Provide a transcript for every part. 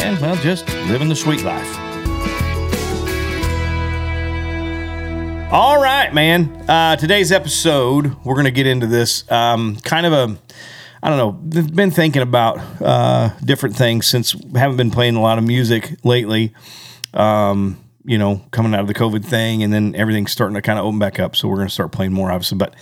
and, well, just living the sweet life. All right, man. Uh, today's episode, we're going to get into this um, kind of a, I don't know, been thinking about uh, different things since haven't been playing a lot of music lately. Um, you know, coming out of the COVID thing, and then everything's starting to kind of open back up. So we're going to start playing more, obviously. But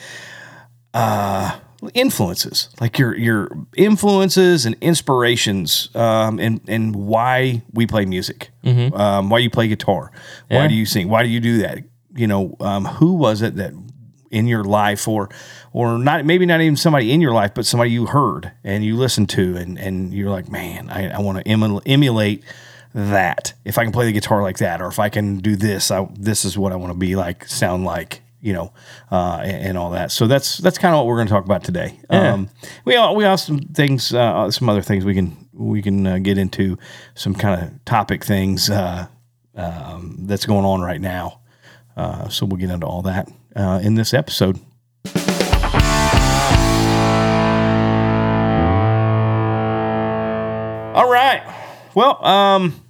uh, influences, like your your influences and inspirations, um, and and why we play music, um, why you play guitar, why do you sing, why do you do that? You know, um, who was it that in your life, or or not maybe not even somebody in your life, but somebody you heard and you listened to, and and you're like, man, I, I want to emul- emulate that. If I can play the guitar like that, or if I can do this, I, this is what I want to be like, sound like, you know, uh, and, and all that. So that's that's kind of what we're going to talk about today. Um, we all, we have some things, uh, some other things we can we can uh, get into, some kind of topic things uh, um, that's going on right now. Uh, so we'll get into all that uh, in this episode. All right. Well, um,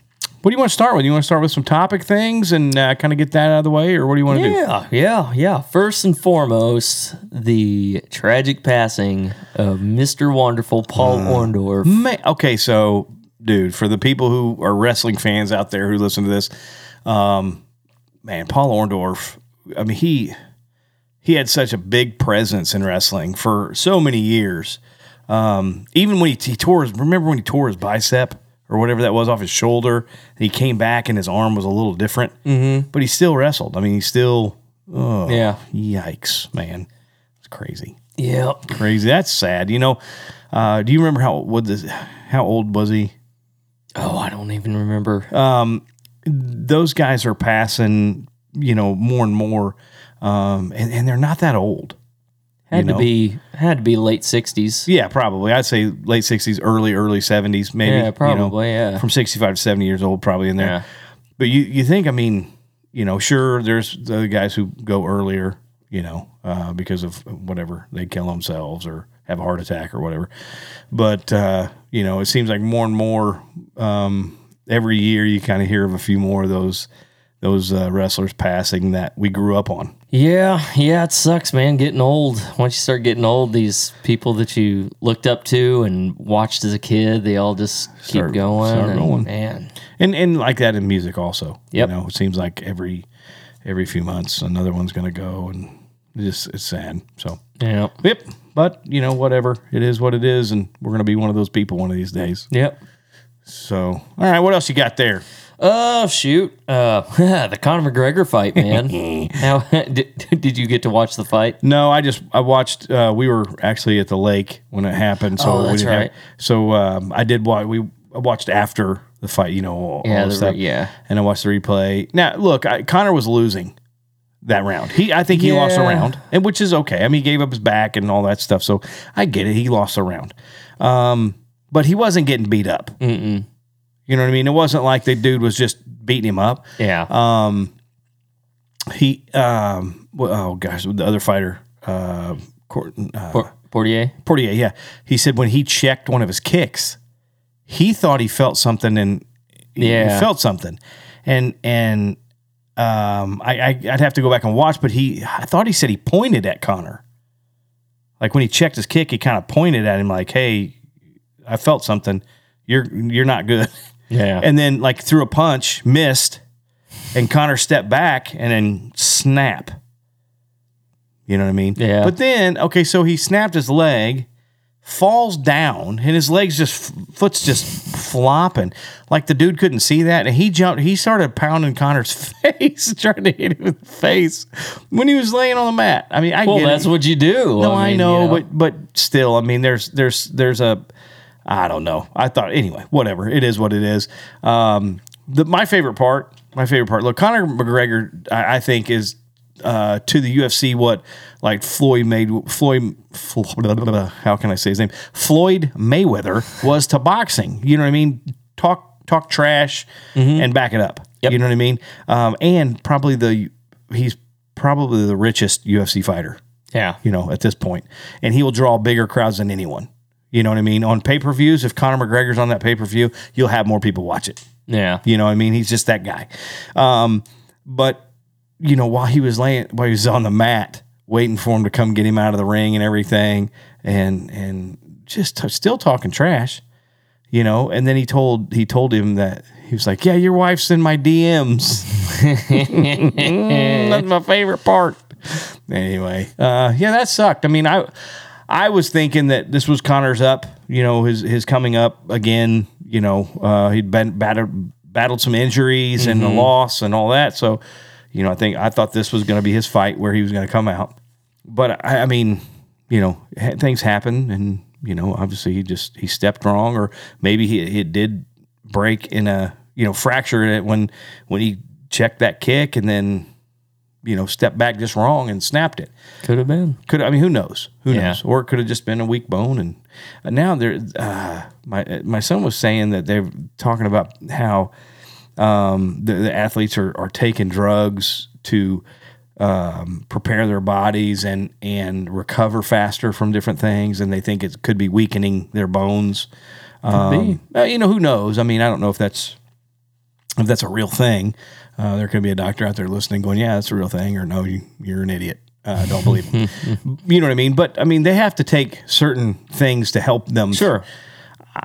what do you want to start with? You want to start with some topic things and uh, kind of get that out of the way, or what do you want to do? Yeah, yeah, yeah. First and foremost, the tragic passing of Mr. Wonderful Paul Orndorff. Man, okay, so dude, for the people who are wrestling fans out there who listen to this, um, man, Paul Orndorff. I mean, he he had such a big presence in wrestling for so many years. Um, even when he, he tore his, remember when he tore his bicep or whatever that was off his shoulder, he came back and his arm was a little different, mm-hmm. but he still wrestled. I mean, he still, oh, Yeah. yikes, man, it's crazy Yeah. crazy. That's sad. You know, uh, do you remember how what this, how old was he? Oh, I don't even remember. Those guys are passing, you know, more and more, um, and, and they're not that old. Had you to be had to be late sixties. Yeah, probably. I'd say late sixties, early early seventies, maybe. Yeah, you know, probably. yeah. from sixty five to seventy years old, probably in there. Yeah. But you you think? I mean, you know, sure, there's the guys who go earlier, you know, uh, because of whatever they kill themselves or have a heart attack or whatever. But uh, you know, it seems like more and more um, every year you kind of hear of a few more of those those uh, wrestlers passing that we grew up on. Yeah, yeah, it sucks, man. Getting old. Once you start getting old, these people that you looked up to and watched as a kid, they all just keep Start- going. start and, going. Man, and and like that in music also. Yep. You know, it seems like every every few months another one's going to go, and it just it's sad. So yeah, yep. But you know, whatever it is, what it is, and we're going to be one of those people one of these days. yep. So all right, what else you got there? Oh shoot! Uh, the Conor McGregor fight, man. How did, did you get to watch the fight? No, I just I watched. Uh, we were actually at the lake when it happened, so Oh, we that's didn't have- right. so um, I did watch. We I watched after the fight. You know, all, Yeah, the the stuff. yeah. and I watched the replay. Now, look, I, Conor was losing that round. He, I think he lost a Yeah. round, and which is okay. I mean, he gave up his back and all that stuff, so I get it. He lost a round, um, but he wasn't getting beat up. Mm-mm. You know what I mean? It wasn't like the dude was just beating him up. Yeah. Um, he, um, well, oh gosh, the other fighter, uh, Cor- uh, Por- Portier. Portier, yeah, he said when he checked one of his kicks, he thought he felt something and yeah, he felt something, and and um, I, I I'd have to go back and watch, but he I thought he said he pointed at Conor, like when he checked his kick, he kind of pointed at him like, "Hey, I felt something. You're you're not good." Yeah. and then like threw a punch, missed, and Conor stepped back and then snap. You know what I mean? Yeah. But then, okay, so he snapped his leg, falls down, and his legs just foot's just flopping. Like the dude couldn't see that, and he jumped. He started pounding Conor's face, trying to hit him in the face when he was laying on the mat. I mean, I well, that's it. what you do. No, I, mean, know, you but but still, I mean, there's there's there's a I don't know. I thought anyway, whatever. It is what it is. Um, the my favorite part, my favorite part. Look, Conor McGregor, I, I think is uh, to the UFC what like Floyd made Floyd. Flo- How can I say his name? Floyd Mayweather was to boxing. You know what I mean? Talk talk trash and back it up. Yep. You know what I mean? Um, and probably the he's probably the richest UFC fighter Yeah. you know, at this point. And he will draw bigger crowds than anyone. You know what I mean? On pay per views, if Conor McGregor's on that pay per view, you'll have more people watch it. Yeah. You know what I mean? He's just that guy. Um, but, you know, while he was laying, while he was on the mat, waiting for him to come get him out of the ring and everything, and, and just t- still talking trash, you know, and then he told, he told him that he was like, yeah, your wife's in my DMs. That's my favorite part. Anyway, uh, yeah, that sucked. I mean, I I was thinking that this was Conor's up. You know, his his coming up again. You know, uh, he'd been battled battled some injuries and a loss and all that. So, you know, I think I thought this was going to be his fight where he was going to come out. But I, I mean, you know, ha- things happen, and you know, obviously he just he stepped wrong, or maybe he it did break in a you know fracture it when when he checked that kick and then you know stepped back just wrong and snapped it. Could have been. Could I mean who knows? Who Yeah. knows? Or it could have just been a weak bone. And uh, now there, uh, my my son was saying that they're talking about how um, the, the athletes are, are taking drugs to um, prepare their bodies and and recover faster from different things, and they think it could be weakening their bones. Um, uh, you know, who knows? I mean, I don't know if that's if that's a real thing. Uh, there could be a doctor out there listening, going, "Yeah, that's a real thing," or "No, you, you're an idiot. Uh, don't believe him." you know what I mean? But I mean, they have to take certain things to help them. Sure.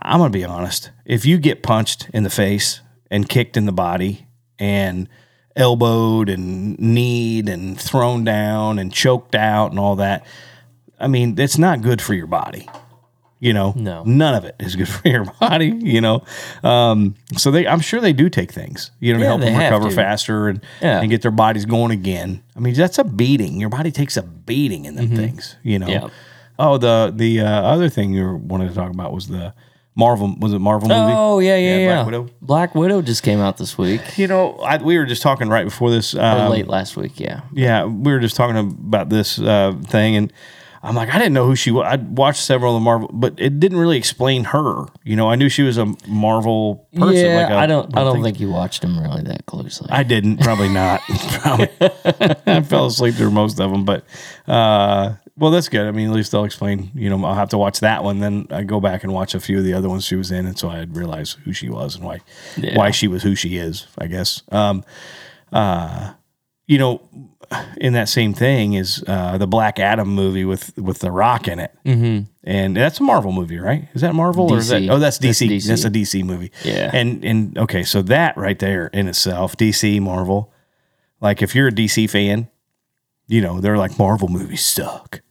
I'm gonna be honest. If you get punched in the face and kicked in the body and elbowed and kneed and thrown down and choked out and all that, I mean, it's not good for your body. You know, No. none of it is good for your body. You know, um, so they, I'm sure they do take things, you know, to help them recover faster and Yeah. and get their bodies going again. I mean, that's a beating. Your body takes a beating in them things. You know. Mm-hmm. Yeah. Oh, the the uh, other thing you wanted to talk about was the Marvel. Was it Marvel movie? Oh yeah, yeah, yeah. Black Widow. Black Widow just came out this week. You know, I, we were just talking right before this. Um, late last week, yeah. yeah, we were just talking about this uh, thing, and I'm like, I didn't know who she was. I watched several of the Marvel, but it didn't really explain her. You know, I knew she was a Marvel person. yeah, like a- I don't. I don't thing. think you watched them really that closely. I didn't. Probably not. probably. I fell asleep through most of them, but uh, well, that's good. I mean, at least they'll explain. You know, I'll have to watch that one. Then I go back and watch a few of the other ones she was in, and so I realize who she was and why Yeah. why she was who she is. I guess. Um, uh, you know, in that same thing is uh, the Black Adam movie with with the Rock in it, mm-hmm. and that's a Marvel movie, right? Is that Marvel or is that? DC. Oh, that's That's DC. DC. That's a DC movie. Yeah. And and okay, so that right there in itself, DC, Marvel. Like if you're a DC fan, you know they're like Marvel movies suck.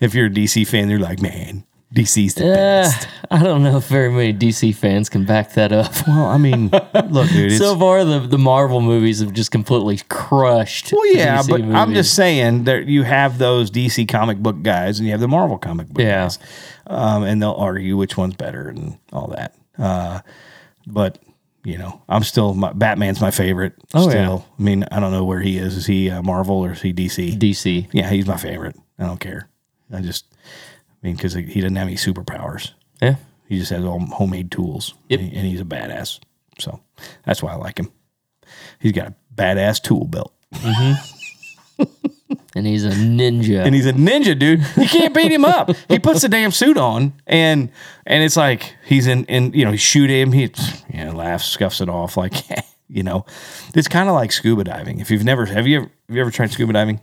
If you're a DC fan, they're like, man, DC's the Uh, best. I don't know if very many DC fans can back that up. Well, I mean, look, dude. It's, so far, the the Marvel movies have just completely crushed. well, yeah, but I'm just saying that you have those DC comic book guys and you have the Marvel comic book Yeah. guys, um, and they'll argue which one's better and all that. Uh, but you know, I'm still my, Batman's my favorite. Oh, still, I mean, I don't know where he is. Is he uh, Marvel or is he DC? DC. Yeah, he's my favorite. I don't care. I just, mean, because he doesn't have any superpowers. Yeah. He just has all homemade tools. Yep. And, he- and he's a badass. So that's why I like him. He's got a badass tool belt. Mm-hmm. And he's a ninja. And he's a ninja, dude. You can't beat him up. He puts the damn suit on and and it's like he's in in you know, he shoot him, he you know, laughs, scuffs it off like you know. It's kind of like scuba diving. If you've never have you ever have you ever tried scuba diving?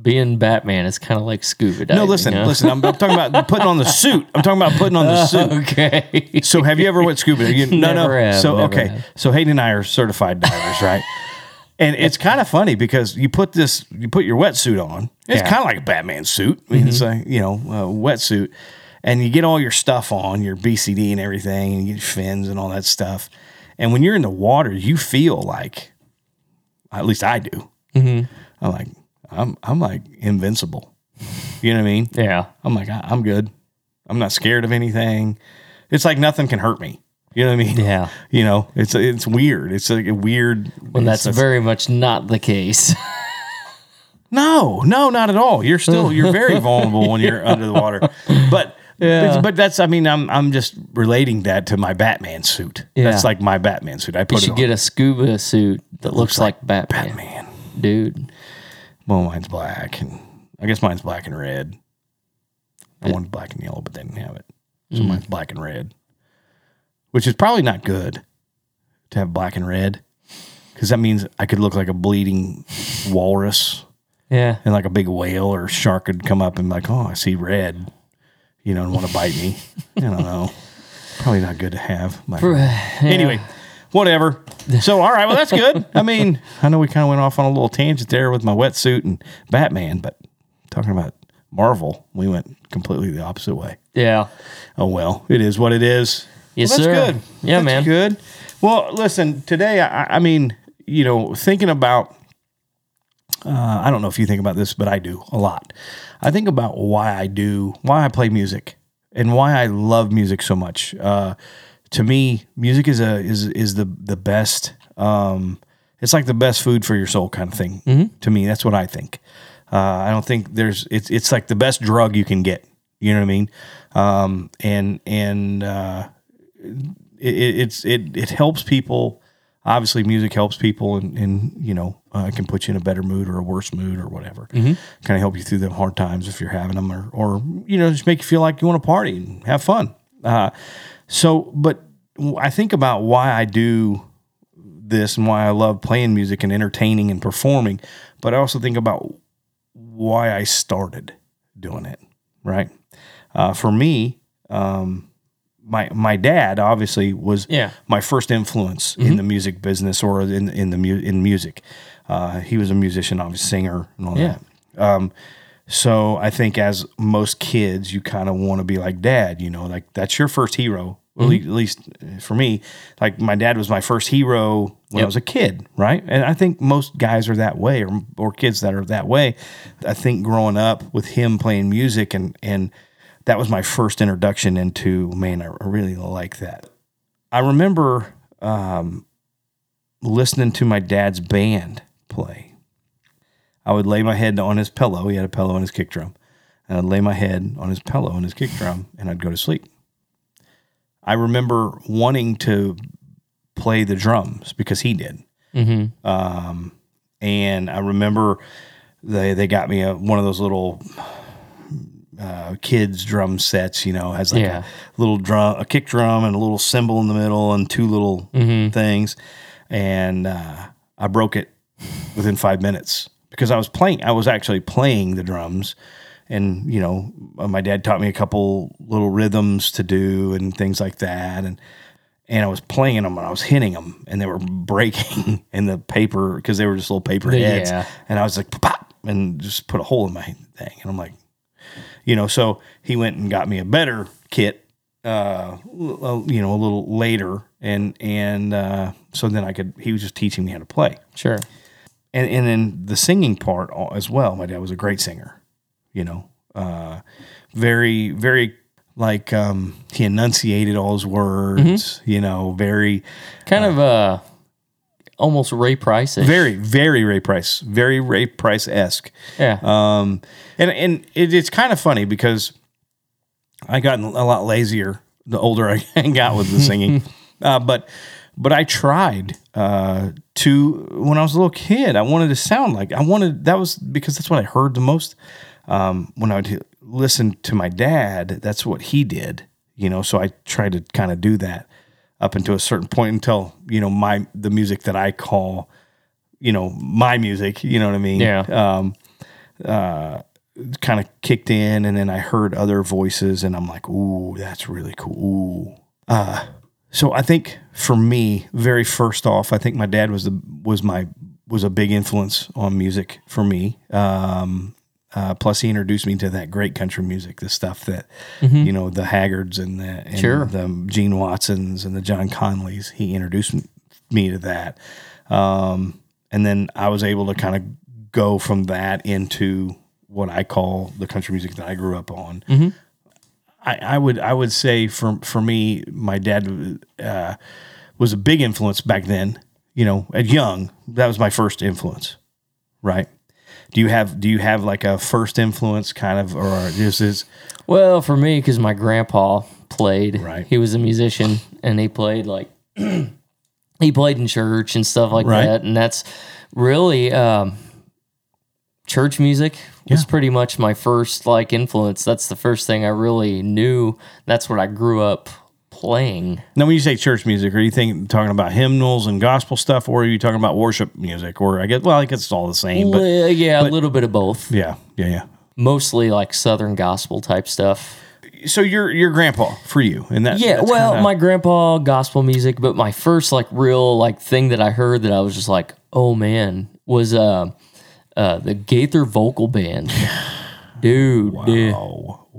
Being Batman is kind of like scuba diving. No, listen, huh? listen. I'm, I'm talking about putting on the suit. I'm talking about putting on the suit. Okay. So have you ever went scuba? You, no, no. Have, so okay. have. So Hayden and I are certified divers, right? And it's kind of funny because you put this, you put your wetsuit on. It's Yeah. Mm-hmm. kind of like a Batman suit. I mean, it's a you know a wetsuit, and you get all your stuff on, your BCD and everything, and you get fins and all that stuff. And when you're in the water, you feel like, at least I do. Mm-hmm. I'm like, I'm I'm like invincible. You know what I mean? Yeah. I'm like, I- I'm good. I'm not scared of anything. It's like nothing can hurt me. You know what I mean? Yeah. You know, it's it's weird. It's like a weird. When that's it's- very much not the case. no, no, not at all. You're still you're very vulnerable when you're under the water. But Yeah. but that's I mean I'm I'm just relating that to my Batman suit. Yeah. That's like my Batman suit. I You put it should get a scuba suit that looks like, Batman. Batman. Dude. Well, mine's black, and I guess mine's black and red. I wanted black and yellow, but they didn't have it, so Mm. mine's black and red, which is probably not good to have black and red, because that means I could look like a bleeding walrus, Yeah. and like a big whale or shark could come up and be like, oh, I see red, you know, and want to bite me. I don't know. Probably not good to have. But anyway, whatever. So, all right, well, that's good. I mean, I know we kind of went off on a little tangent there with my wetsuit and Batman, but talking about Marvel, we went completely the opposite way. Yeah. Oh well, it is what it is. Yes, well, that's sir. good. Yeah, That's man. Good. Well, listen, today, I, I mean, you know, thinking about, uh, I don't know if you think about this, but I do a lot. I think about why I do, why I play music, and why I love music so much. Uh, to me, music is a is is the the best. Um, it's like the best food for your soul, kind of thing. Mm-hmm. To me, that's what I think. Uh, I don't think there's it's it's like the best drug you can get. You know what I mean? Um, and and uh, it, it- it's it it helps people. Obviously, music helps people, and, and you know uh, it can put you in a better mood or a worse mood or whatever. Kind of help you through the hard times if you're having them, or or you know just make you feel like you want to party and have fun. Uh, so, but I think about why I do this and why I love playing music and entertaining and performing, but I also think about why I started doing it. Right. Uh, for me, um, my my dad obviously was Yeah. my first influence in the music business or in in the mu- in music. Uh, he was a musician, obviously singer, and all Yeah. that. Um, so I think as most kids, you kind of want to be like dad. You know, like that's your first hero. Well, Mm-hmm. at least for me, like my dad was my first hero when I was a kid, right? And I think most guys are that way, or or kids that are that way. I think growing up with him playing music and and that was my first introduction into man. I really like that. I remember um, listening to my dad's band play. I would lay my head on his pillow. He had a pillow on his kick drum. And I'd lay my head on his pillow on his kick drum and I'd go to sleep. I remember wanting to play the drums because he did. Mm-hmm. Um, and I remember they they got me a, one of those little uh, kids drum sets. You know, has like Yeah. a little drum, a kick drum, and a little cymbal in the middle, and two little things. And uh, I broke it within five minutes because I was playing. I was actually playing the drums, and you know, uh, my dad taught me a couple little rhythms to do and things like that, and and I was playing them and I was hitting them and they were breaking in the paper because they were just little paper heads. yeah. And I was like, pop, and just put a hole in my thing. And I'm like, you know, so he went and got me a better kit, uh, you know, a little later. And, and, uh, so then I could, he was just teaching me how to play. Sure. And, and then the singing part as well. My dad was a great singer, you know, uh, very, very like, um, he enunciated all his words, you know, very, Kind of uh almost Ray Price. very, very Ray Price, very Ray Price esque. Yeah. Um, and and it, it's kind of funny because I got a lot lazier the older I got with the singing, uh, but but I tried uh, to when I was a little kid. I wanted to sound like I wanted. That was because that's what I heard the most um, when I would listen to my dad. That's what he did, you know. So I tried to kind of do that up until a certain point until you know my the music that I call you know my music. You know what I mean? Yeah. Um, uh, kind of kicked in, and then I heard other voices, and I'm like, ooh, that's really cool. Ooh. Uh, so I think for me, very first off, I think my dad was the was my was a big influence on music for me. Um, uh, plus, he introduced me to that great country music, the stuff that you know, the Haggards and the and Sure. the Gene Watsons and the John Conlees. He introduced me to that, um, and then I was able to kind of go from that into what I call the country music that I grew up on. I, I would I would say for for me, my dad uh, was a big influence back then. You know, at young, that was my first influence, right? Do you have do you have like a first influence kind of, or this is Well, for me, because my grandpa played. Right. He was a musician, and he played like he played in church and stuff like Right. that, and that's really um, church music was Yeah. pretty much my first like influence. That's the first thing I really knew. That's what I grew up playing. now when you say church music, are you thinking talking about hymnals and gospel stuff, or are you talking about worship music? Or I guess well, I guess it's all the same, but Uh, yeah, a little bit of both. yeah, yeah, yeah. Mostly like Southern gospel type stuff. So your your grandpa for you, and that Yeah, well, kinda- my grandpa gospel music, but my first like real like thing that I heard that I was just like, oh man, was uh, uh the Gaither vocal band, dude. dude.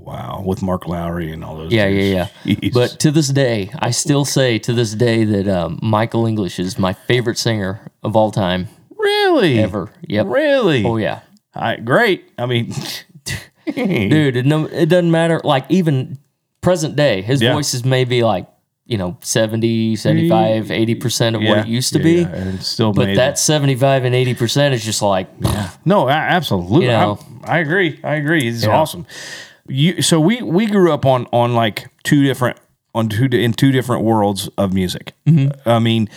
Wow, with Mark Lowry and all those. Yeah, yeah, yeah. Jeez. But to this day, I still say to this day that um, Michael English is my favorite singer of all time really, ever. Yep. really, Oh yeah, I, great. I mean, dude. It, no, it doesn't matter. Like even present day, his Yeah. voice is maybe like you know 70, 75, 80 percent of what it used to yeah, be. yeah, and still But that 75 and 80% is just like, No, absolutely. You know. I, I agree. I agree. It's Yeah. awesome. You so we we grew up on on like two different on two in two different worlds of music. I mean,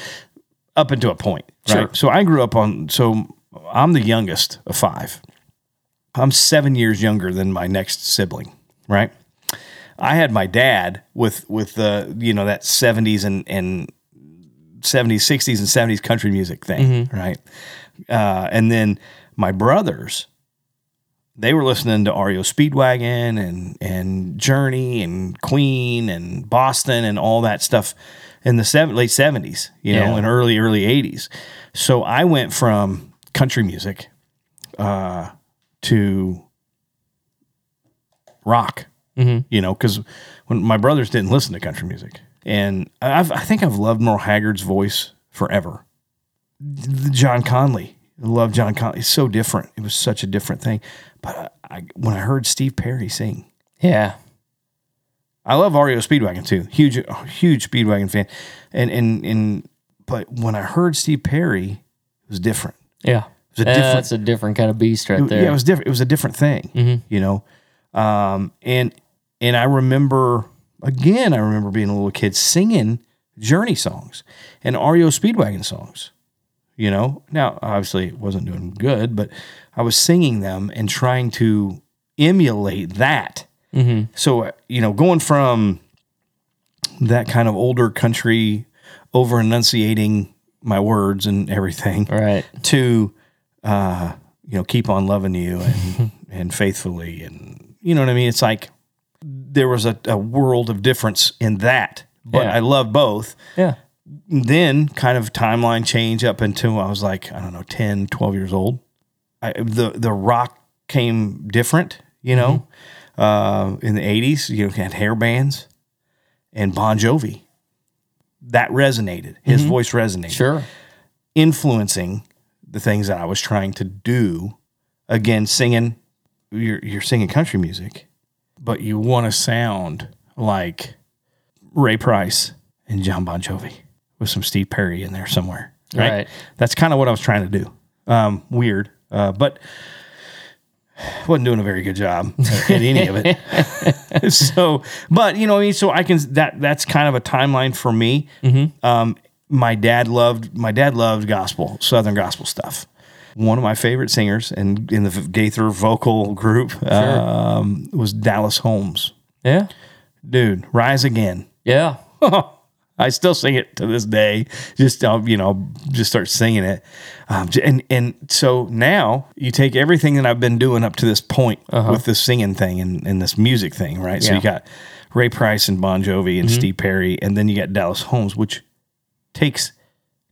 up until a point, right? Mm-hmm. Sure. So I grew up on. So I'm the youngest of five. I'm seven years younger than my next sibling, right? I had my dad with with the you know that 70s and and 70s, 60s, and 70s country music thing, right? Uh, and then my brothers, they were listening to REO Speedwagon and and Journey and Queen and Boston and all that stuff in the seven, late seventies, you know, Yeah. and early early eighties. So I went from country music uh, to rock, you know, because when my brothers didn't listen to country music, and I've, I think I've loved Merle Haggard's voice forever. The John Conlee, I love John Conlee. It's so different. It was such a different thing. But I, I, when I heard Steve Perry sing, yeah, I love REO Speedwagon too. Huge, huge Speedwagon fan. And and and but when I heard Steve Perry, it was different. yeah. a different- That's a different kind of beast right there. Yeah, it was different. It was a different thing, you know. Um, and and I remember again, I remember being a little kid singing Journey songs and REO Speedwagon songs. You know, now obviously it wasn't doing good, but I was singing them and trying to emulate that. So uh, you know, going from that kind of older country, over enunciating my words and everything, right. to uh, you know keep on loving you and and faithfully and you know what I mean. It's like there was a, a world of difference in that, but Yeah. I love both. Yeah. Then kind of timeline change up until I was like I don't know 10, 12 years old. I, the the rock came different, you know. Uh, in the eighties, you know, had hair bands and Bon Jovi. That resonated. His voice resonated Sure. influencing the things that I was trying to do. Again, singing, you're, you're singing country music, but you want to sound like Ray Price and John Bon Jovi with some Steve Perry in there somewhere. Right. Right. That's kind of what I was trying to do. Um, weird, uh, but wasn't doing a very good job at any of it. so, but you know, I mean, so I can that that's kind of a timeline for me. Um, my dad loved my dad loved gospel, southern gospel stuff. One of my favorite singers and in the Gaither vocal group um, was Dallas Holmes. Yeah. Dude, rise again. Yeah. I still sing it to this day. Just uh, you know, just start singing it, um, and and so now you take everything that I've been doing up to this point with this singing thing and, and this music thing, right? So you got Ray Price and Bon Jovi and Steve Perry, and then you got Dallas Holmes, which takes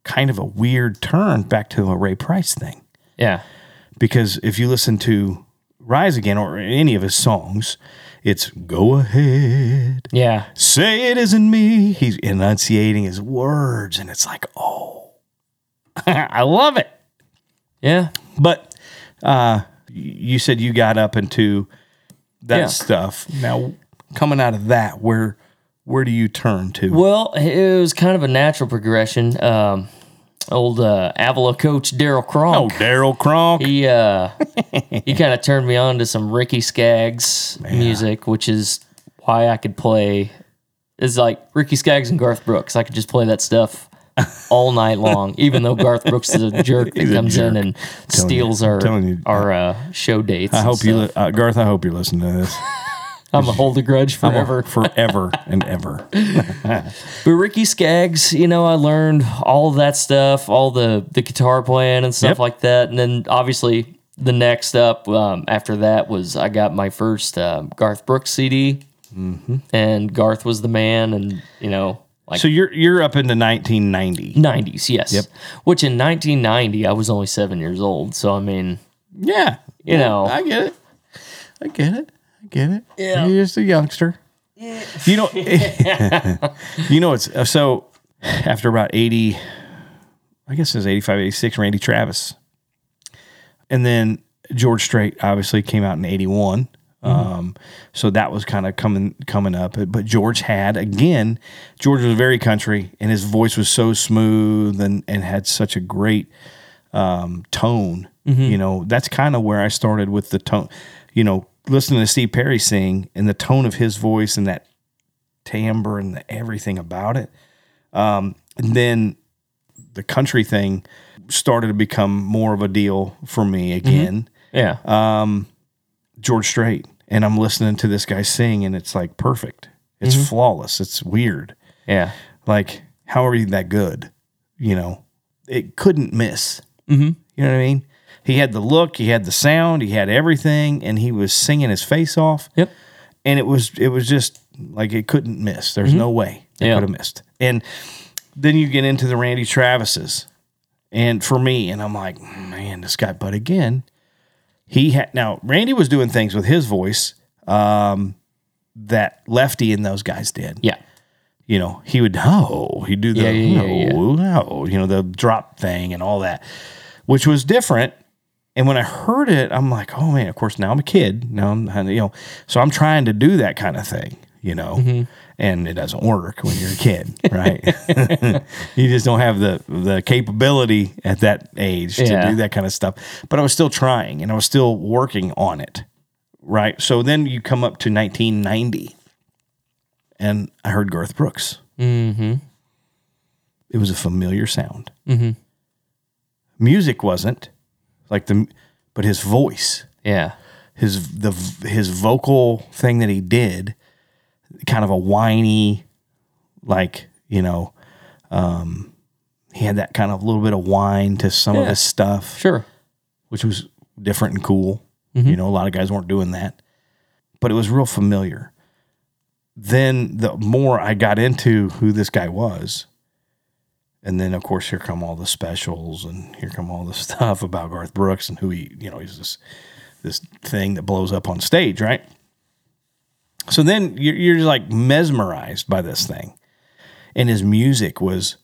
kind of a weird turn back to a Ray Price thing Yeah. because if you listen to Rise Again or any of his songs, it's go ahead. Yeah. Say it isn't me. He's enunciating his words, and it's like, oh, I love it. Yeah. But uh, you said you got up into that Yeah. stuff. Now, coming out of that, where where do you turn to? Well, it was kind of a natural progression. Um, old uh, Avila coach Daryl oh, Daryl Kronk. He uh, he kind of turned me on to some Ricky Skaggs music, which is why I could play. Is like Ricky Skaggs and Garth Brooks. I could just play that stuff all night long, even though Garth Brooks is a jerk that comes in jerk. and steals our you. our uh, show dates. I hope you, li- uh, Garth. I hope you're listening to this I'm a hold a grudge forever. forever and ever. But Ricky Skaggs, you know, I learned all that stuff, all the the guitar playing and stuff Yep. like that. And then obviously the next up um, after that was I got my first um, Garth Brooks CD, Mm-hmm. and Garth was the man, and you know, like So you're you're up into 1990. 90s, yes. Yep. Which in 1990 I was only seven years old, so I mean, Yeah, you know, I get it. I get it. Get it. Yeah. You're just a youngster. You know, you know, it's uh, so after about 80, I guess it was 85, 86, Randy Travis. And then George Strait obviously came out in 81. Um, so that was kind of coming coming up. But George had again, George was very country and his voice was so smooth and, and had such a great um, tone. You know, that's kind of where I started with the tone. You know, listening to Steve Perry sing and the tone of his voice and that timbre and the, everything about it. Um, and then the country thing started to become more of a deal for me again. yeah, Uh, George Strait, and I'm listening to this guy sing, and it's like perfect. It's flawless. It's weird. yeah, Like, how are you that good? You know, it couldn't miss. Mm-hmm. You know what I mean? He had the look, he had the sound, he had everything, and he was singing his face off. yep, And it was it was just like it couldn't miss. There's no way it Yeah. could have missed. And then you get into the Randy Travises, and for me, and I'm like, man, this guy. But again, he had now Randy was doing things with his voice um, that Lefty and those guys did yeah, you know, he would oh, he'd do the Yeah, yeah, yeah, no, no, you know, the drop thing and all that, which was different. And when I heard it, I'm like, oh man, of course now I'm a kid. Now I'm you know, so I'm trying to do that kind of thing, you know. And it doesn't work when you're a kid, right? you just don't have the the capability at that age Yeah. to do that kind of stuff. But I was still trying and I was still working on it. Right. So then you come up to 1990 and I heard Garth Brooks. Mm-hmm. It was a familiar sound. Mm-hmm. Music wasn't like the, but his voice, yeah, his the his vocal thing that he did, kind of a whiny, like you know, um, he had that kind of little bit of whine to some of his stuff. Sure, which was different and cool. You know, a lot of guys weren't doing that, but it was real familiar. Then the more I got into who this guy was, and then of course here come all the specials and here come all the stuff about Garth Brooks and who he, you know, he's this this thing that blows up on stage, right? So then you're, you're just like mesmerized by this thing, and his music was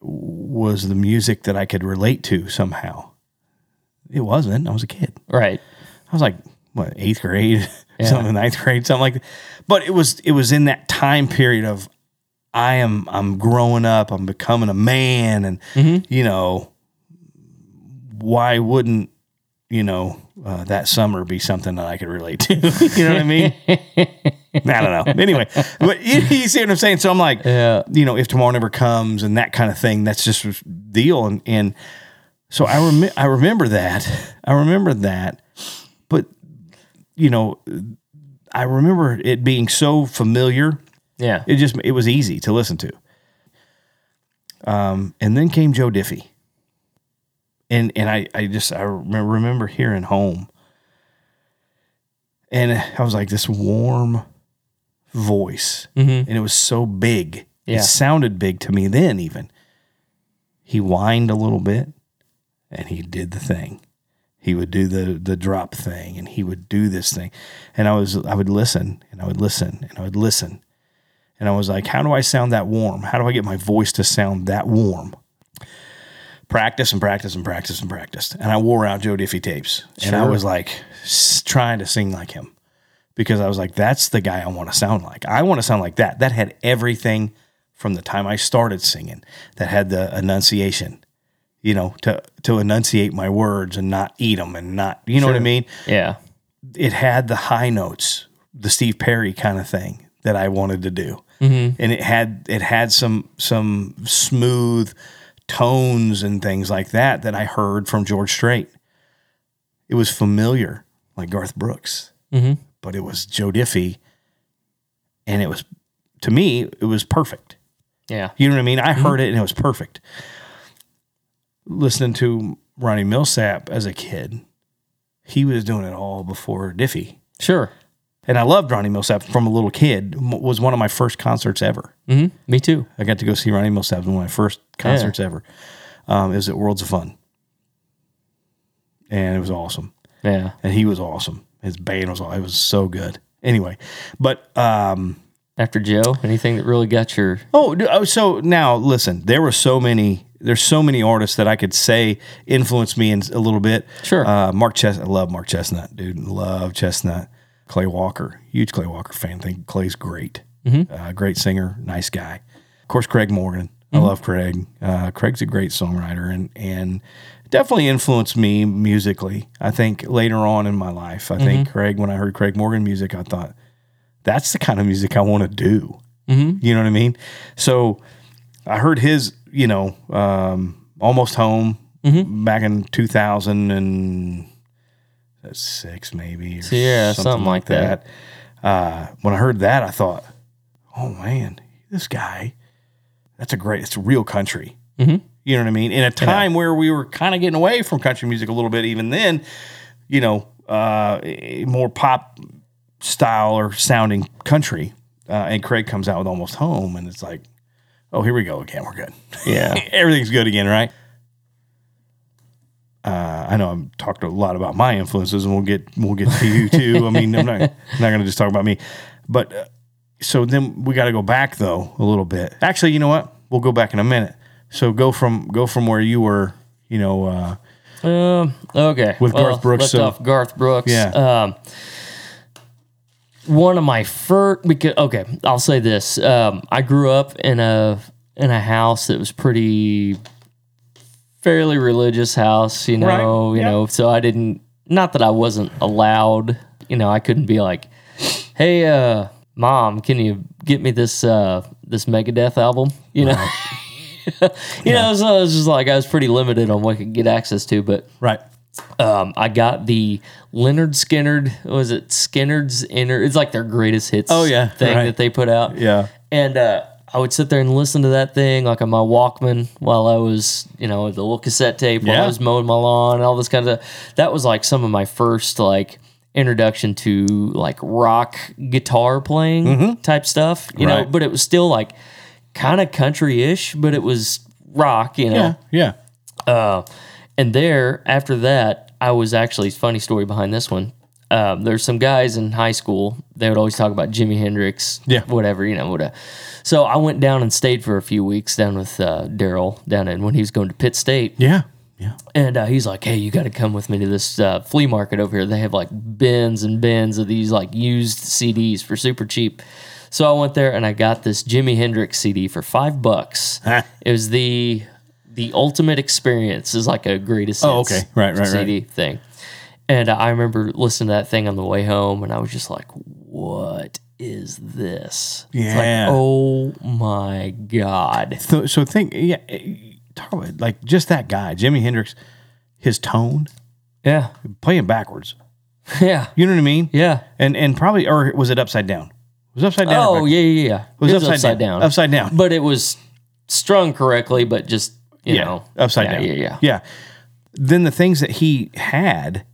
was the music that I could relate to somehow. It wasn't. I was a kid. right, I was like, what, eighth grade, something, ninth grade, something like that. But it was it was in that time period of I am I'm growing up, I'm becoming a man, and you know, why wouldn't you know uh, that summer be something that I could relate to? you know what I mean? I don't know. Anyway, but you, you see what I'm saying? So I'm like, Yeah. you know, if tomorrow never comes and that kind of thing, that's just deal. And and so I rem- I remember that. I remember that. But you know, I remember it being so familiar. Yeah, It just it was easy to listen to. Um, and then came Joe Diffie. And and I I just I remember, hearing home. And I was like this warm voice. And it was so big. Yeah. It sounded big to me then even. He whined a little bit and he did the thing. He would do the the drop thing and he would do this thing. And I was I would listen and I would listen and I would listen. And I was like, how do I sound that warm? How do I get my voice to sound that warm? Practice and practice and practice and practice. And I wore out Joe Diffie tapes. And I was like trying to sing like him because I was like, that's the guy I want to sound like. I want to sound like that. That had everything from the time I started singing. That had the enunciation, you know, to to enunciate my words and not eat them and not, you know what I mean. Yeah. It had the high notes, the Steve Perry kind of thing that I wanted to do, Mm-hmm. and it had it had some some smooth tones and things like that that I heard from George Strait. It was familiar, like Garth Brooks, mm-hmm. but it was Joe Diffie, and it was to me it was perfect. Yeah. You know what I mean? I mm-hmm. heard it and it was perfect. Listening to Ronnie Milsap as a kid, he was doing it all before Diffie. Sure. And I loved Ronnie Milsap from a little kid. M- Was one of my first concerts ever. hmm Me too. I got to go see Ronnie Milsap. One of my first concerts ever. Um, it was at Worlds of Fun, and it was awesome. Yeah. And he was awesome. His band was all. It was so good. Anyway, but um, After Joe, anything that really got your Oh, oh, so now listen. There were so many. There's so many artists that I could say influenced me in a little bit. Sure. Uh, Mark Chesnutt. I love Mark Chesnutt, dude. Love Chesnutt. Clay Walker. Huge Clay Walker fan. Think Clay's great. Uh, great singer. Nice guy. Of course, Craig Morgan. I love Craig. Uh, Craig's a great songwriter and and definitely influenced me musically. I think later on in my life, I think Craig. When I heard Craig Morgan music, I thought that's the kind of music I want to do. You know what I mean? So I heard his, you know, um, almost home back in 2006, maybe. Or Yeah, something like that. Uh, when I heard that, I thought, oh man, this guy, that's a great, it's real country. Mm-hmm. You know what I mean? In a time where we were kind of getting away from country music a little bit, even then, you know, uh, more pop style or sounding country. Uh, and Craig comes out with Almost Home, and it's like, oh, here we go again. We're good. Yeah. Everything's good again, right? Uh, I know I'm talked a lot about my influences, and we'll get we'll get to you too. I mean, I'm not not going to just talk about me, but uh, so then we got to go back though a little bit. Actually, you know what? We'll go back in a minute. So go from go from where you were, you know, uh, Um, okay. With Garth Brooks, Left so- off Garth Brooks. Yeah. Um, one of my first because okay, I'll say this. Um, I grew up in a in a house that was pretty fairly religious house, you know, Right. you Yeah. know, so I didn't not that I wasn't allowed, you know, I couldn't be like, "Hey, uh, mom, can you get me this uh this Megadeth album?" You know. you know, so I was just like I was pretty limited on what I could get access to, but right. um, I got the Lynyrd Skynyrd. Was it Skynyrd's Innyrds? It's like their greatest hits. Oh, yeah, thing right. that they put out. Yeah. and uh, I would sit there and listen to that thing like on my Walkman while I was, you know, the little cassette tape while Yeah. I was mowing my lawn and all this kind of. That was like some of my first like introduction to like rock guitar playing type stuff. You know, Mm-hmm. But it was still like kind of country-ish, but it was rock. You know. Yeah. Yeah. Uh, and there, after that, I was actually funny story behind this one. Um, there's some guys in high school. They would always talk about Jimi Hendrix, Yeah. whatever, you know, whatever. So I went down and stayed for a few weeks down with uh, Daryl down in when he was going to Pitt State, Yeah. Yeah. and uh, he's like, "Hey, you got to come with me to this uh, flea market over here. They have like bins and bins of these like used CDs for super cheap." So I went there and I got this Jimi Hendrix CD for five bucks. It was the the ultimate experience is like a greatest Oh, okay. Right, right, CD thing. And I remember listening to that thing on the way home, and I was just like, "What is this?" It's Yeah. like, oh my god. So, so think, yeah, talk about like just that guy, Jimi Hendrix, his tone, Yeah, playing backwards. yeah, You know what I mean? yeah. And and probably, or was it upside down? Was upside down? Oh yeah, yeah, yeah. It was upside down. Upside down. But it was strung correctly, but just you yeah, know upside yeah, down. Yeah, yeah, yeah. Then the things that he had,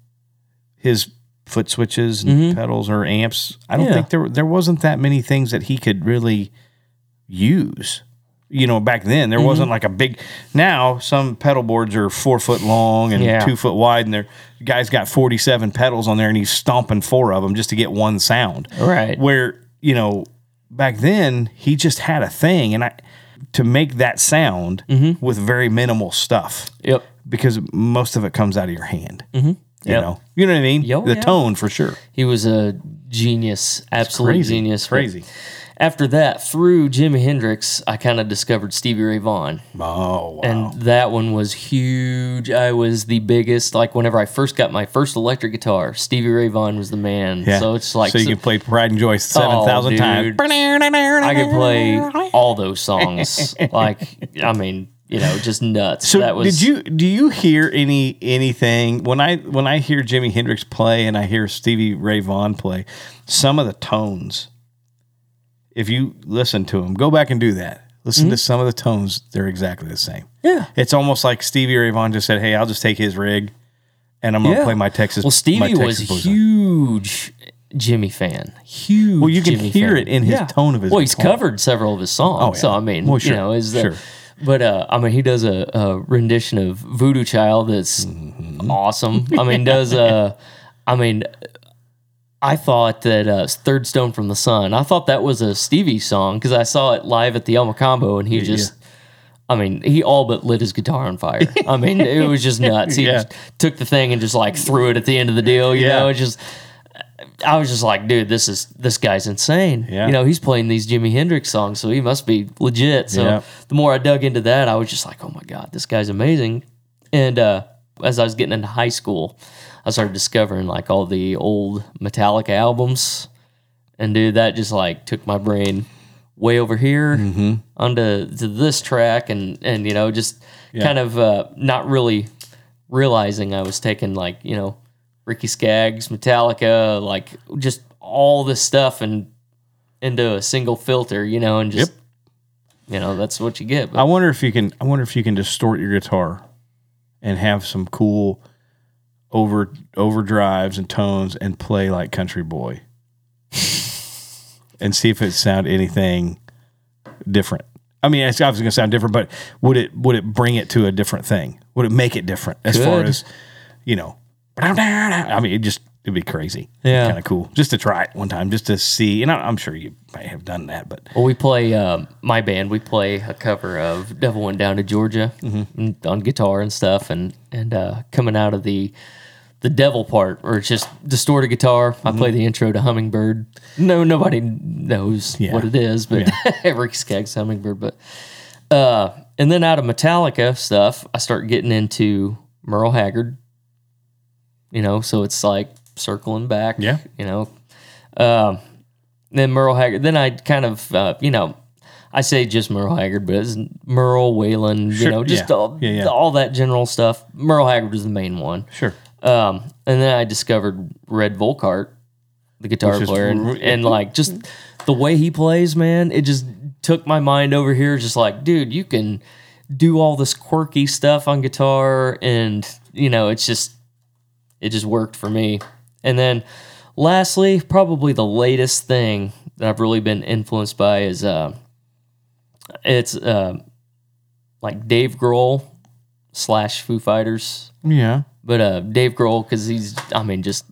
his foot switches and pedals or amps. I don't Mm-hmm. Yeah. think there there wasn't that many things that he could really use. You know, back then there Mm-hmm. wasn't like a big. Now some pedal boards are four foot long and Yeah. two foot wide, and their guy's got forty seven pedals on there, and he's stomping four of them just to get one sound. Right. Where you know back then he just had a thing, and I to make that sound Mm-hmm. with very minimal stuff Yep. because most of it comes out of your hand. You Yep. know, you know what I mean. Yo, the yeah. tone for sure. He was a genius, absolute crazy. genius. But Crazy. After that, through Jimi Hendrix, I kind of discovered Stevie Ray Vaughan. Oh wow. And that one was huge. I was the biggest. Like whenever I first got my first electric guitar, Stevie Ray Vaughan was the man. yeah. So it's like so you can play Pride and Joy oh, seven thousand Oh, times. dude. I could play all those songs. like I mean, you know, just nuts. So that was did you do you hear any anything when I when I hear Jimi Hendrix play and I hear Stevie Ray Vaughan play, some of the tones. If you listen to them, go back and do that. Listen to some of the tones; they're exactly the same. Mm-hmm. Yeah. It's almost like Stevie Ray Vaughan just said, "Hey, I'll just take his rig, and I'm gonna Yeah. play my Texas." Well, Stevie was Texas blues on." huge Jimi fan. Huge. Well, you can Jimi hear fan. it in his tone of his Well, he's covered several of his songs. Oh, yeah. So I mean, Well, you know, is sure. But uh, I mean, he does a, a rendition of Voodoo Child that's Mm-hmm. awesome. I mean, does uh, I mean, I thought that uh, Third Stone from the Sun. I thought that was a Stevie song because I saw it live at the El Mocambo, and he just. I mean, he all but lit his guitar on fire. I mean, it was just nuts. He Yeah. just took the thing and just like threw it at the end of the deal. You Yeah. know, it just I was just like, dude, this is this guy's insane. Yeah. You know, he's playing these Jimi Hendrix songs, so he must be legit. So Yeah. the more I dug into that, I was just like, oh my god, this guy's amazing. And uh, as I was getting into high school, I started discovering like all the old Metallica albums, and dude, that just like took my brain way over here Mm-hmm. onto to this track, and and you know just kind of uh, not really realizing I was taking like you know Ricky Skaggs, Metallica, like just all this stuff and into a single filter, you know, and just you know that's what you get. But I wonder if you can. I wonder if you can distort your guitar and have some cool over overdrives and tones and play like Country Boy, and see if it sound anything different. I mean, it's obviously going to sound different, but would it would it bring it to a different thing? Would it make it different as far as you know? I mean, it just it'd be crazy. Yeah. kind of cool just to try it one time, just to see. And I, I'm sure you might have done that, but Well, we play um, my band. We play a cover of "Devil Went Down to Georgia" Mm-hmm. on guitar and stuff, and and uh, coming out of the the devil part, where it's just distorted guitar. I play the intro to Hummingbird. No, nobody knows Mm-hmm. Yeah. what it is, but Ricky Skaggs Hummingbird. But uh, and then out of Metallica stuff, I start getting into Merle Haggard. You know, so it's like circling back. Yeah. you know. Um, then Merle Haggard. Then I kind of, uh, you know, I say just Merle Haggard, but it's Merle, Waylon, you know, just yeah, all, yeah, yeah. all that general stuff. Merle Haggard was the main one. sure. Um, and then I discovered Redd Volkaert, the guitar Which is player, and, and like just the way he plays, man, it just took my mind over here. Just like, dude, you can do all this quirky stuff on guitar, and you know, it's just it just worked for me. And then lastly, probably the latest thing that I've really been influenced by is uh it's uh like Dave Grohl slash Foo Fighters. Yeah. But uh Dave Grohl because he's I mean just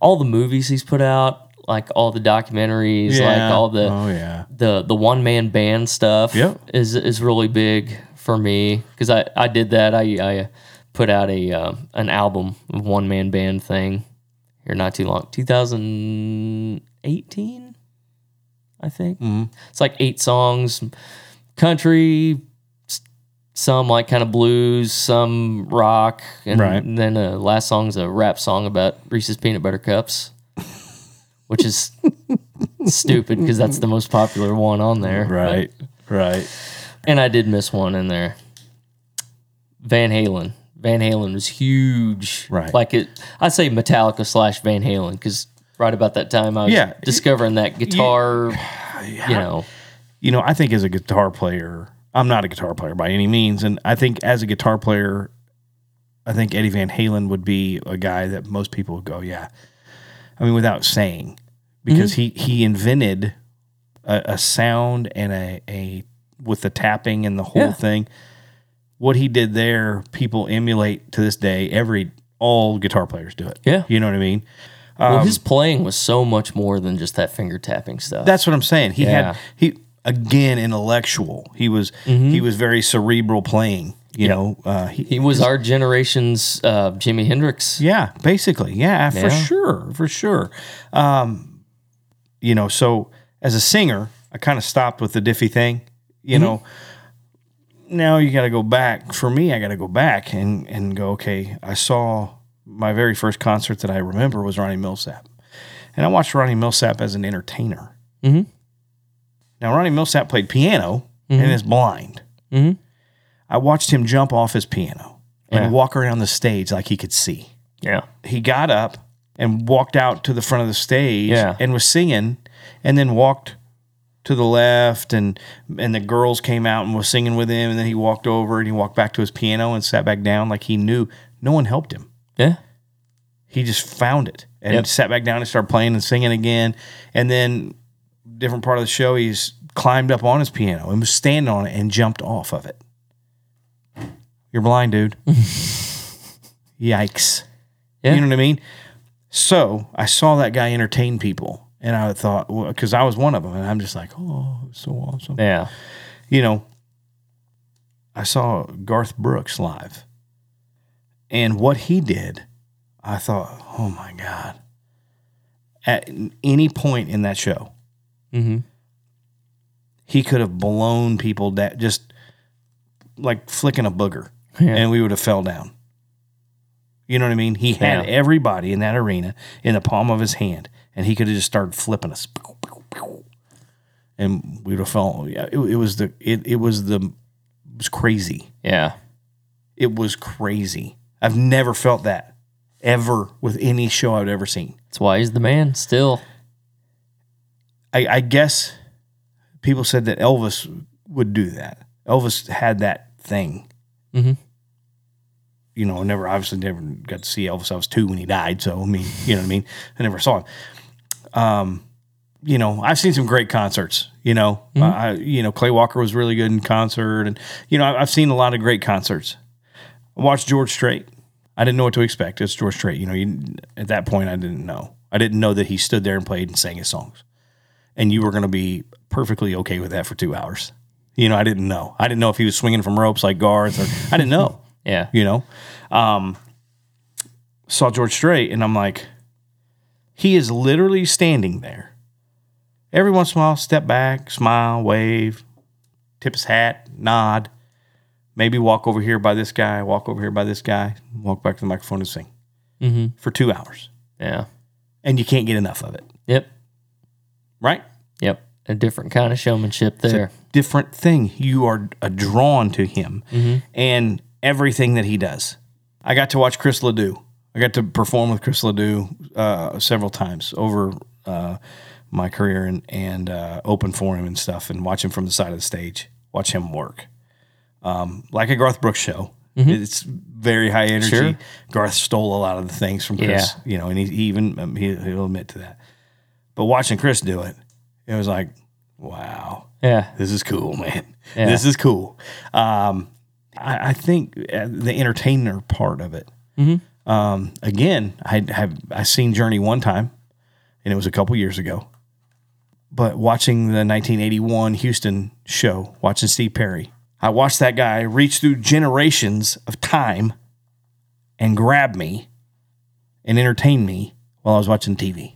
all the movies he's put out, like all the documentaries, like all the Oh yeah. the the one man band stuff Yep. is is really big for me because I I did that I I put out a uh, an album of one man band thing here not too long 2018 I think Mm-hmm. it's like eight songs country some like kind of blues some rock and Right. then uh, last song's a rap song about Reese's peanut butter cups which is stupid because that's the most popular one on there but- Right. Right. and I did miss one in there. Van Halen. Van Halen was huge. Right. Like it, I'd say Metallica slash Van Halen because right about that time I was Yeah. discovering that guitar. You know, you know, I think as a guitar player, I'm not a guitar player by any means, and I think as a guitar player, I think Eddie Van Halen would be a guy that most people would go, yeah. I mean, without saying, because mm-hmm. he he invented a, a sound and a a with the tapping and the whole Yeah. thing. What he did there, people emulate to this day. Every all guitar players do it. Yeah. you know what I mean. well, his playing was so much more than just that finger tapping stuff. That's what I'm saying. He Yeah. had he again intellectual. He was Mm-hmm. he was very cerebral playing. You know, uh, he, he was our generation's uh, Jimi Hendrix. yeah, basically, yeah, for sure, for sure. Um, you know, so as a singer, I kind of stopped with the Diffie thing, you know. Now you got to go back. For me, I got to go back and and go. Okay, I saw my very first concert that I remember was Ronnie Milsap, and I watched Ronnie Milsap as an entertainer. Mhm. Now Ronnie Milsap played piano and is blind. Mhm. I watched him jump off his piano and Yeah. walk around the stage like he could see Yeah. he got up and walked out to the front of the stage Yeah. and was singing and then walked to the left and and the girls came out and was singing with him and then he walked over and he walked back to his piano and sat back down like he knew no one helped him Yeah. he just found it and Yep. sat back down and started playing and singing again and then different part of the show he's climbed up on his piano and was standing on it and jumped off of it you're blind dude yikes Yeah. you know what I mean? So I saw that guy entertain people, and I thought, because I was one of them, and I'm just like, oh, so awesome. Yeah. You know, I saw Garth Brooks live, and what he did, I thought, oh my God. At any point in that show, Mm-hmm. he could have blown people that just like flicking a booger Yeah. and we would have fell down. You know what I mean? He had Yeah. everybody in that arena in the palm of his hand and he could have just started flipping us. And we would have fell. Yeah, it, it was the it, it was the it was crazy. Yeah. It was crazy. I've never felt that ever with any show I've ever seen. That's why he's the man still. I, I guess people said that Elvis would do that. Elvis had that thing. Mhm. You know, never obviously never got to see Elvis. I was two when he died, so I mean, you know what I mean. I never saw him. Um, you know, I've seen some great concerts. You know, I, you know, Clay Walker was really good in concert, and you know, I've seen a lot of great concerts. I watched George Strait. I didn't know what to expect. It's George Strait. You know, you, at that point, I didn't know. I didn't know that he stood there and played and sang his songs and you were going to be perfectly okay with that for two hours. You know, I didn't know. I didn't know if he was swinging from ropes like Garth, or I didn't know. Yeah. You know, um, saw George Strait, and I'm like, he is literally standing there. Every once in a while, step back, smile, wave, tip his hat, nod, maybe walk over here by this guy, walk over here by this guy, walk back to the microphone and sing Mm-hmm. for two hours, Yeah. and you can't get enough of it, Yep. right? Yep. A different kind of showmanship there. different thing. You are uh, drawn to him and everything that he does. I got to watch Chris LeDoux. I got to perform with Chris LeDoux uh, several times over uh, my career and and uh, open for him and stuff, and watch him from the side of the stage, watch him work. Um, like a Garth Brooks show. It's very high energy. Sure. Garth stole a lot of the things from Chris, you know, and he, he even um, he, he'll admit to that. But watching Chris do it, it was like, wow, Yeah. this is cool, man. Yeah. This is cool. Um, I, I think uh, the entertainer part of it. Um, again, I have I seen Journey one time, and it was a couple years ago. But watching the 1981 Houston show, watching Steve Perry, I watched that guy reach through generations of time and grab me and entertain me while I was watching TV.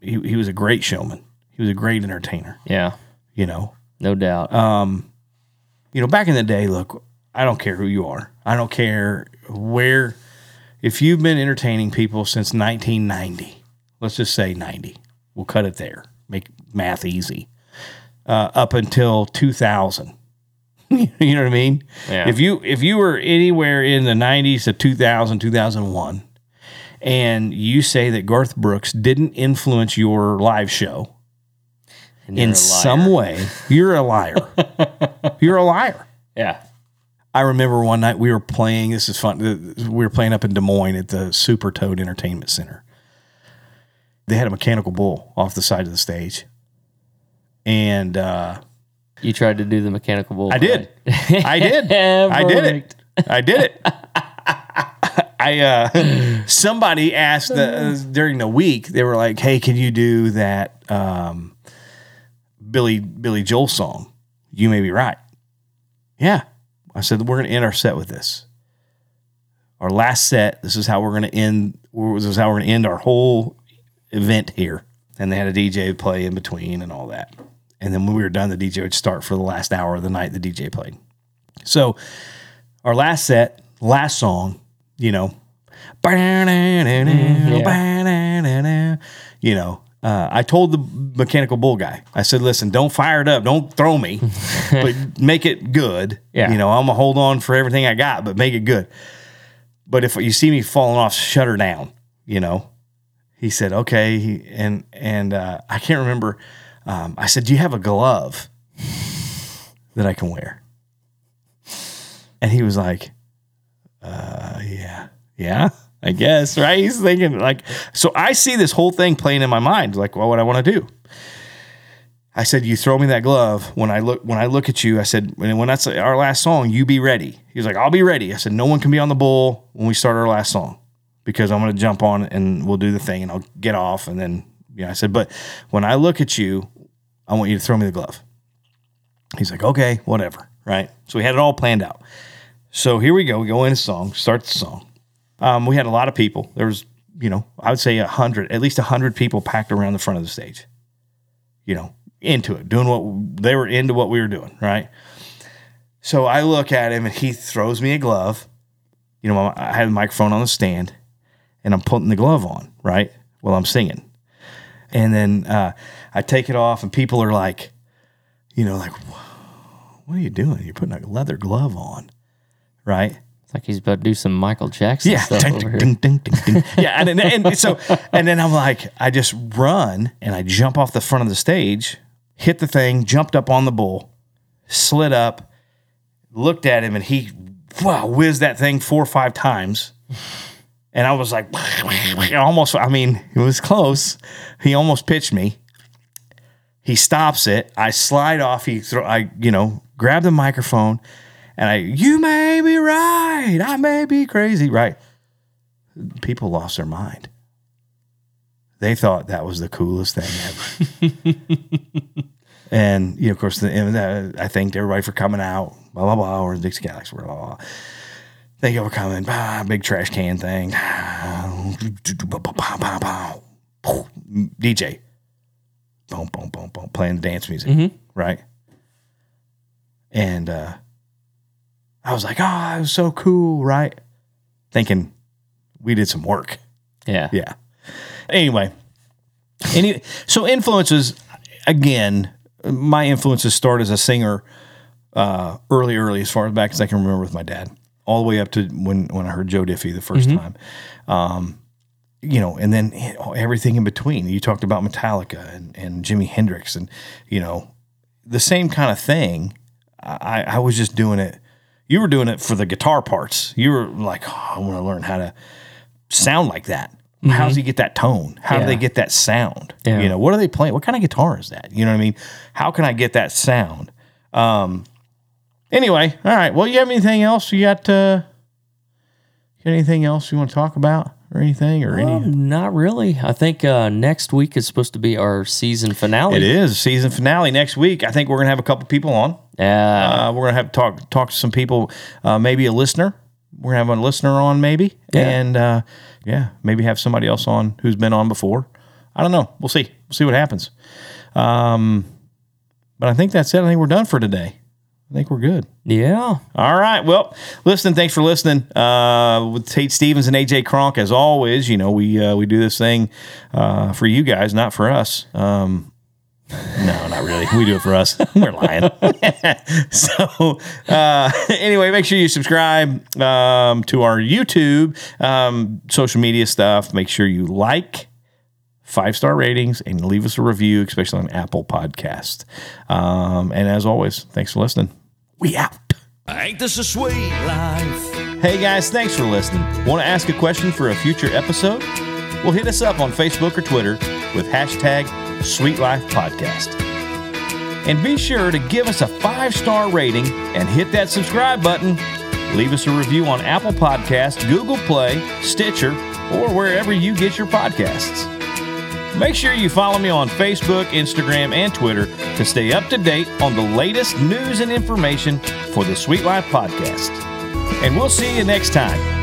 He, he was a great showman. He was a great entertainer. Yeah. You know, No doubt. um, you know, back in the day, look, I don't care who you are. I don't care where. If you've been entertaining people since 1990, let's just say 90, we'll cut it there. Make math easy. Uh, up until 2000. you know what I mean? Yeah. If you if you were anywhere in the 90s to 2000, 2001, and you say that Garth Brooks didn't influence your live show, in some way, you're a liar. you're a liar. Yeah. I remember one night we were playing. This is fun. We were playing up in Des Moines at the Super Toad Entertainment Center. They had a mechanical bull off the side of the stage, and uh, You tried to do the mechanical bull. I did. I did. I did it. I did it. I uh, somebody asked the, during the week. They were like, "Hey, can you do that um, Billy Billy Joel song? You may be right." Yeah, I said we're going to end our set with this. Our last set. This is how we're going to end. This is how we're going to end our whole event here. and they had a DJ play in between and all that. And then when we were done, the DJ would start for the last hour of the night. The DJ played. So our last set, last song, you know, mm-hmm. you know, uh, I told the mechanical bull guy, I said, listen, don't fire it up. Don't throw me, but make it good. Yeah. You know, I'm going to hold on for everything I got, but make it good. But if you see me falling off, shut her down, you know? He said, okay. He, and, and, uh, I can't remember. Um, I said, do you have a glove that I can wear? And he was like, uh, yeah, yeah, I guess, right? He's thinking like, so I see this whole thing playing in my mind, like, well, what would I want to do. I said, you throw me that glove when I look when I look at you. I said, when, when that's our last song, you be ready. He was like, I'll be ready. I said, no one can be on the bull when we start our last song because I'm going to jump on and we'll do the thing and I'll get off and then you know I said, but when I look at you, I want you to throw me the glove. He's like, okay, whatever, right? So we had it all planned out. So here we go. We go in a song, start the song. Um, we had a lot of people. There was, you know, I would say a hundred, at least a hundred people packed around the front of the stage. You know, into it, doing what they were into what we were doing, right? So I look at him and he throws me a glove. You know, I had a microphone on the stand and I'm putting the glove on, right? While I'm singing. And then uh, I take it off and people are like, you know, like, what are you doing? You're putting a leather glove on, right? Like he's about to do some Michael Jackson yeah. stuff Ding, over here. ding, ding, ding, ding. yeah. And, and, and so, and then I'm like, I just run and I jump off the front of the stage, hit the thing, jumped up on the bull, slid up, looked at him, and he wow, whizzed that thing four or five times. And I was like, almost, I mean, it was close. He almost pitched me. He stops it. I slide off. He throw, I, you know, grab the microphone and I, you may be right. I may be crazy. Right. People lost their mind. They thought that was the coolest thing ever. and, you know, of course, the, uh, I thanked everybody for coming out, blah, blah, blah, or the Dixie Cadillacs, blah, blah, blah. Thank you for coming. Bah, big trash can thing. DJ. Boom, boom, boom, boom. Playing the dance music. Right. And uh, I was like, oh, it was so cool, right? Thinking we did some work. Yeah. Yeah. Anyway, any so influences again. My influences start as a singer uh, early, early as far back as I can remember with my dad, all the way up to when when I heard Joe Diffie the 1st time. Um, you know, and then everything in between. You talked about Metallica and, and Jimi Hendrix, and you know, the same kind of thing. I, I was just doing it. You were doing it for the guitar parts. You were like, oh, I want to learn how to sound like that. How does he get that tone? How do they get that sound? Yeah. You know, what are they playing? What kind of guitar is that? You know what I mean? How can I get that sound? Um, anyway, all right. Well, you have anything else? You got, uh, you got anything else you want to talk about or anything or any? Um, not really. I think uh, next week is supposed to be our season finale. It is season finale next week. I think we're gonna have a couple people on. Yeah. Uh, we're gonna have to talk talk to some people, uh, maybe a listener. We're gonna have a listener on, maybe, Yeah. and uh, yeah, maybe have somebody else on who's been on before. I don't know. We'll see. We'll see what happens. Um, but I think that's it. I think we're done for today. I think we're good. yeah. All right. Well, listen. Thanks for listening. Uh, with Tate Stevens and AJ Kronk, as always, you know we uh, we do this thing uh, for you guys, not for us. Um, no, not really. We do it for us. We're lying. so, uh, anyway, make sure you subscribe um, to our YouTube, um, social media stuff. Make sure you like, five star ratings, and leave us a review, especially on Apple Podcast. Um, and as always, thanks for listening. We out. Ain't this a sweet life? Hey guys, thanks for listening. Want to ask a question for a future episode? Well, hit us up on Facebook or Twitter with hashtag Sweet Life Podcast. And be sure to give us a five star rating and hit that subscribe button. Leave us a review on Apple Podcasts, Google Play, Stitcher, or wherever you get your podcasts. Make sure you follow me on Facebook, Instagram, and Twitter to stay up to date on the latest news and information for the Sweet Life Podcast. And we'll see you next time.